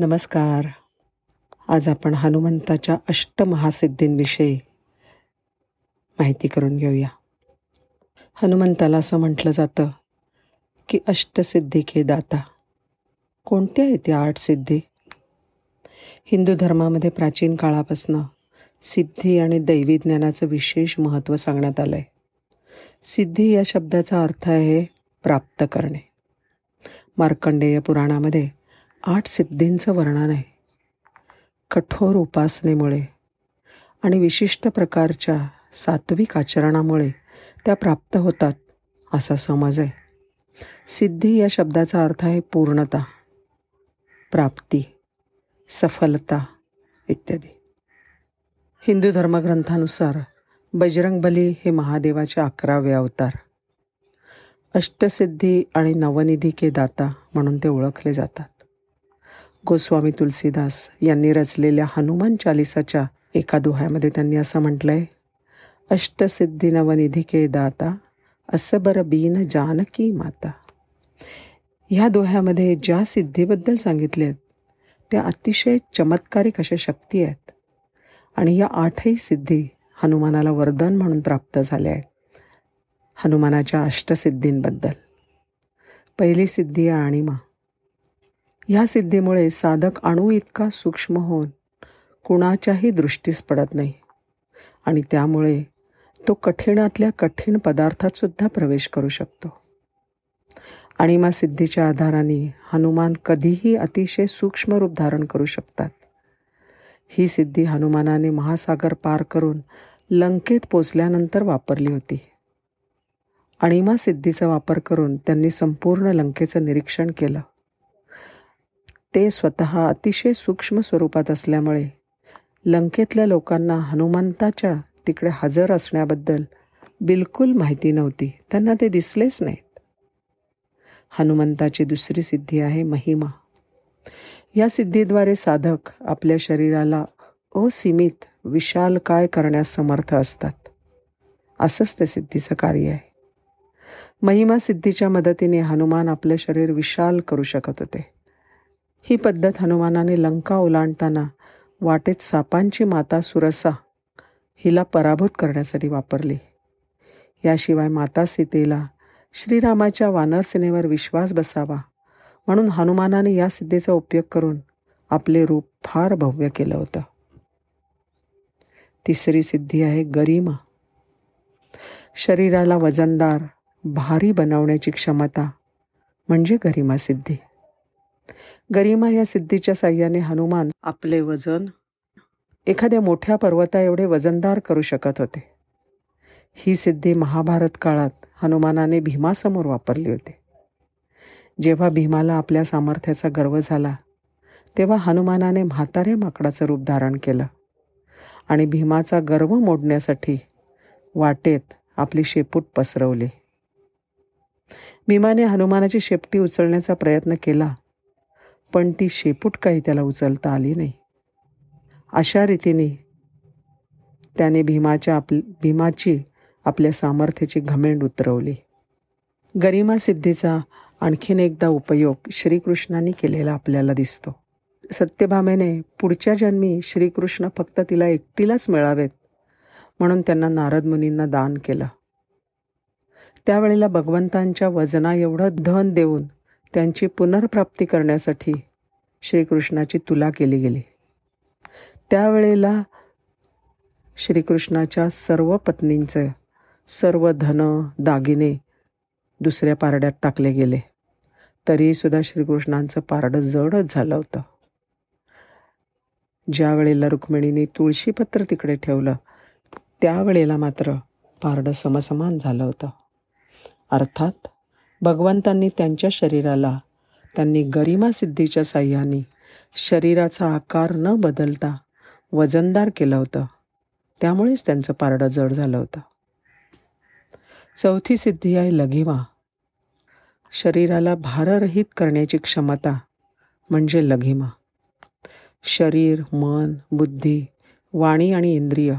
नमस्कार. आज आपण हनुमंताच्या अष्टमहासिद्धींविषयी माहिती करून घेऊया. हनुमंताला असं म्हटलं जातं की अष्टसिद्धी के दाता. कोणत्या आहेत त्या आठ सिद्धी? हिंदू धर्मामध्ये प्राचीन काळापासून सिद्धी आणि दैवी ज्ञानाचं विशेष महत्त्व सांगण्यात आलं आहे सिद्धी या शब्दाचा अर्थ आहे प्राप्त करणे. मार्कंडेय पुराणामध्ये आठ सिद्धींचं वर्णन आहे. कठोर उपासनेमुळे आणि विशिष्ट प्रकारच्या सात्विक आचरणामुळे त्या प्राप्त होतात असा समज आहे. सिद्धी या शब्दाचा अर्थ आहे पूर्णता प्राप्ती सफलता इत्यादी. हिंदू धर्मग्रंथानुसार बजरंगबली हे महादेवाचे अकरावे अवतार अष्टसिद्धी आणि नवनिधी के दाता म्हणून ते ओळखले जातात. गोस्वामी तुलसीदास यांनी रचलेल्या हनुमान चालिसाच्या एका दोह्यामध्ये त्यांनी असं म्हटलंय अष्टसिद्धी नवनिधी के दाता असबर बीन जानकी माता. ह्या दोह्यामध्ये ज्या सिद्धीबद्दल सांगितले आहेत त्या अतिशय चमत्कारिक अशा शक्ती आहेत. आणि या आठही सिद्धी हनुमानाला वरदान म्हणून प्राप्त झाल्या आहेत हनुमानाच्या अष्टसिद्धींबद्दल. पहिली सिद्धी आहे आणिमा ह्या सिद्धीमुळे साधक अणू इतका सूक्ष्म होऊन कुणाच्याही दृष्टीस पडत नाही. आणि त्यामुळे तो कठीणातल्या कठीण पदार्थातसुद्धा प्रवेश करू शकतो. आणिमा सिद्धीच्या आधाराने हनुमान कधीही अतिशय सूक्ष्म रूप धारण करू शकतात. ही सिद्धी हनुमानाने महासागर पार करून लंकेत पोचल्यानंतर वापरली होती. अणिमा सिद्धीचा वापर करून त्यांनी संपूर्ण लंकेचं निरीक्षण केलं. ते स्वतः अतिशय सूक्ष्म स्वरूपात असल्यामुळे लंकेतल्या लोकांना हनुमंताच्या तिकडे हजर असण्याबद्दल बिलकुल माहिती नव्हती. त्यांना ते दिसलेच नाहीत. हनुमंताची दुसरी सिद्धी आहे महिमा. या सिद्धीद्वारे साधक आपल्या शरीराला असीमित विशाल काय करण्यास समर्थ असतात. असंच ते सिद्धीचं कार्य आहे. महिमा सिद्धीच्या मदतीने हनुमान आपले शरीर विशाल करू शकत होते. ही पद्धत हनुमानाने लंका ओलांडताना वाटेत सापांची माता सुरसा हिला पराभूत करण्यासाठी वापरली. याशिवाय माता सीतेला श्रीरामाच्या वानरसेनेवर विश्वास बसावा म्हणून हनुमानाने या सिद्धेचा उपयोग करून आपले रूप फार भव्य केलं होतं. तिसरी सिद्धी आहे गरिमा. शरीराला वजनदार भारी बनवण्याची क्षमता म्हणजे गरिमा सिद्धी. गरिमा या सिद्धीच्या साह्याने हनुमान आपले वजन एखाद्या मोठ्या पर्वता एवढे वजनदार करू शकत होते. ही सिद्धी महाभारत काळात हनुमानाने भीमासमोर वापरली होती. जेव्हा भीमाला आपल्या सामर्थ्याचा गर्व झाला तेव्हा हनुमानाने म्हाताऱ्या माकडाचं रूप धारण केलं आणि भीमाचा गर्व मोडण्यासाठी वाटेत आपली शेपूट पसरवली. भीमाने हनुमानाची शेपटी उचलण्याचा प्रयत्न केला पण ती शेपूट काही त्याला उचलता आली नाही. अशा रीतीने त्याने भीमाच्या आप भीमाची आपल्या सामर्थ्याची घमेंड उतरवली. गरिमा सिद्धीचा आणखीन एकदा उपयोग श्रीकृष्णाने केलेला आपल्याला दिसतो. सत्यभामेने पुढच्या जन्मी श्रीकृष्ण फक्त तिला एकटीलाच मिळावेत म्हणून त्यांना नारद मुनींना दान केलं. त्यावेळेला भगवंतांच्या वजना एवढं धन देऊन त्यांची पुनर्प्राप्ती करण्यासाठी श्रीकृष्णाची तुला केली गेली. त्यावेळेला श्रीकृष्णाच्या सर्व पत्नींचं सर्व धन दागिने दुसऱ्या पारड्यात टाकले गेले. तरीसुद्धा श्रीकृष्णांचं पारडं जडच झालं होतं. ज्या वेळेला रुक्मिणीने तुळशीपत्र तिकडे ठेवलं त्यावेळेला मात्र पारडं समसमान झालं होतं. अर्थात भगवंतांनी त्यांच्या शरीराला त्यांनी गरिमा सिद्धीच्या साह्याने शरीराचा आकार न बदलता वजनदार केलं होतं. त्यामुळेच त्यांचं पारडं जड झालं होतं. चौथी सिद्धी आहे लघिमा. शरीराला भाररहित करण्याची क्षमता म्हणजे लघिमा. शरीर मन बुद्धी वाणी आणि इंद्रिय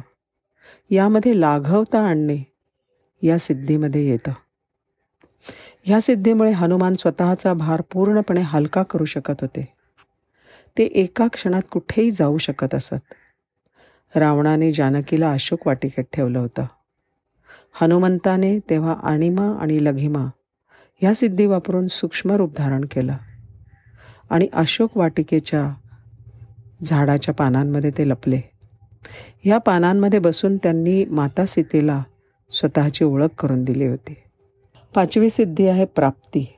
यामध्ये लाघवता आणणे या सिद्धीमध्ये येतं. ह्या सिद्धीमुळे हनुमान स्वतःचा भार पूर्णपणे हलका करू शकत होते. ते एका क्षणात कुठेही जाऊ शकत असत. रावणाने जानकीला अशोक वाटिकेत ठेवलं होतं. हनुमंताने तेव्हा आणिमा आणि लघिमा ह्या सिद्धी वापरून सूक्ष्म रूप धारण केलं. आणि अशोक वाटिकेच्या झाडाच्या पानांमध्ये ते लपले. ह्या पानांमध्ये बसून त्यांनी माता सीतेला स्वतःची ओळख करून दिली होती. पाचवी सिद्धी आहे प्राप्ती.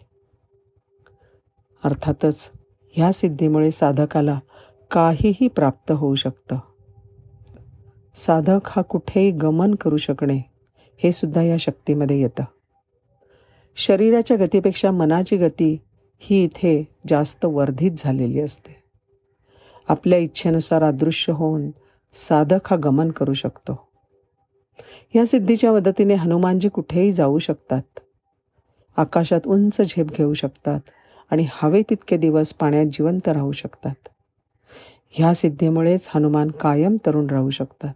अर्थातच ह्या सिद्धीमुळे साधकाला काहीही प्राप्त होऊ शकतं. साधक हा कुठेही गमन करू शकणे हे सुद्धा या शक्तीमध्ये येतं. शरीराच्या गतीपेक्षा मनाची गती ही इथे जास्त वर्धित झालेली असते. आपल्या इच्छेनुसार अदृश्य होऊन साधक हा गमन करू शकतो. या सिद्धीच्या मदतीने हनुमानजी कुठेही जाऊ शकतात. आकाशात उंच झेप घेऊ शकतात आणि हवे तितके दिवस पाण्यात जिवंत राहू शकतात. ह्या सिद्धीमुळेच हनुमान कायम तरुण राहू शकतात.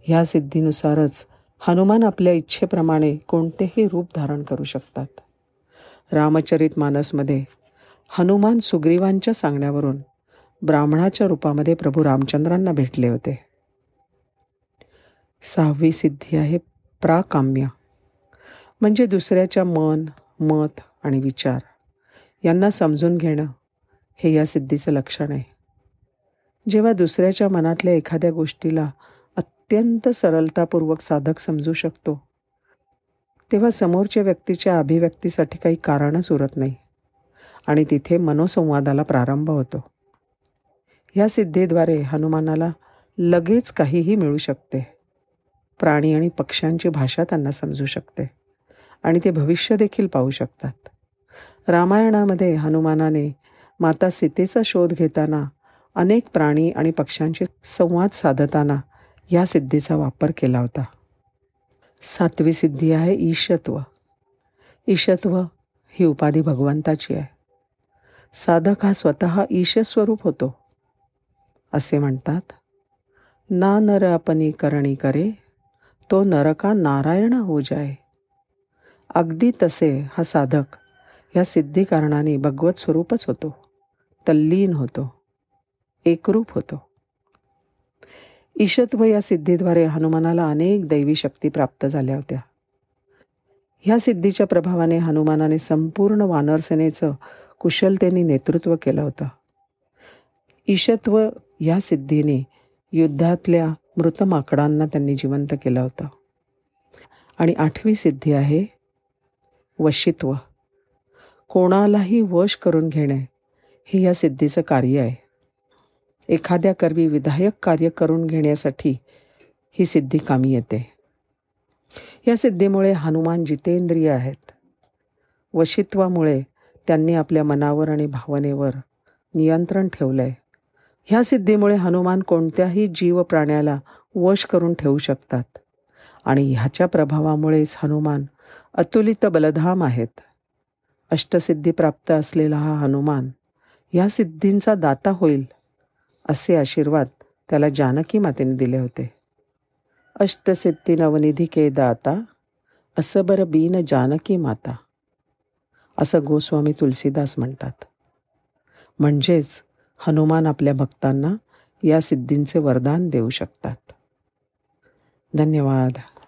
ह्या सिद्धीनुसारच हनुमान आपल्या इच्छेप्रमाणे कोणतेही रूप धारण करू शकतात. रामचरित मानसमध्ये हनुमान सुग्रीवांच्या सांगण्यावरून ब्राह्मणाच्या रूपामध्ये प्रभू रामचंद्रांना भेटले होते. सहावी सिद्धी आहे प्राकाम्य. म्हणजे दुसऱ्याच्या मन मत आणि विचार यांना समजून घेणं हे या सिद्धीचं लक्षण आहे. जेव्हा दुसऱ्याच्या मनातल्या एखाद्या गोष्टीला अत्यंत सरलतापूर्वक साधक समजू शकतो तेव्हा समोरच्या व्यक्तीच्या अभिव्यक्तीसाठी काही कारणच उरत नाही आणि तिथे मनोसंवादाला प्रारंभ होतो. या सिद्धीद्वारे हनुमानाला लगेच काहीही मिळू शकते. प्राणी आणि पक्ष्यांची भाषा त्यांना समजू शकते. आणि ते भविष्य देखील पाहू शकतात. रामायणामध्ये हनुमानाने माता सीतेचा शोध घेताना अनेक प्राणी आणि पक्ष्यांशी संवाद साधताना या सिद्धीचा वापर केला होता. सातवी सिद्धी आहे ईशत्व. ईशत्व ही उपाधी भगवंताची आहे. साधक हा स्वतः ईशस्वरूप होतो. असे म्हणतात ना नर अपनी करणी करे तो नरका नारायण हो जाय अगदी तसे हा साधक या सिद्धी कारणाने भगवत स्वरूपच होतो. तल्लीन होतो. एकरूप होतो. ईशत्व या सिद्धीद्वारे हनुमानाला अनेक दैवी शक्ती प्राप्त झाल्या होत्या. ह्या सिद्धीच्या प्रभावाने हनुमानाने संपूर्ण वानरसेनेचं कुशलतेने नेतृत्व केलं होतं. ईशत्व या सिद्धीने युद्धातल्या मृत माकडांना त्यांनी जिवंत केलं होतं. आणि आठवी सिद्धी आहे वशित्व. कोणालाही वश करून घेणे हे या सिद्धीचं कार्य आहे. एखाद्या कर्वी विधायक कार्य करून घेण्यासाठी ही सिद्धी कामी येते. या सिद्धीमुळे हनुमान जितेंद्रिय आहेत. वशित्वामुळे त्यांनी आपल्या मनावर आणि भावनेवर नियंत्रण ठेवलं आहे ह्या सिद्धीमुळे हनुमान कोणत्याही जीव प्राण्याला वश करून ठेवू शकतात. आणि ह्याच्या प्रभावामुळेच हनुमान अतुलित बलधाम आहेत. अष्टसिद्धी प्राप्त असलेला हा हनुमान ह्या सिद्धींचा दाता होईल असे आशीर्वाद त्याला जानकी मातेने दिले होते. अष्टसिद्धी नवनिधी के दाता असं बरं बीन जानकी माता असं गोस्वामी तुलसीदास म्हणतात. म्हणजेच हनुमान आपल्या भक्तांना या सिद्धींचे वरदान देऊ शकतात. धन्यवाद.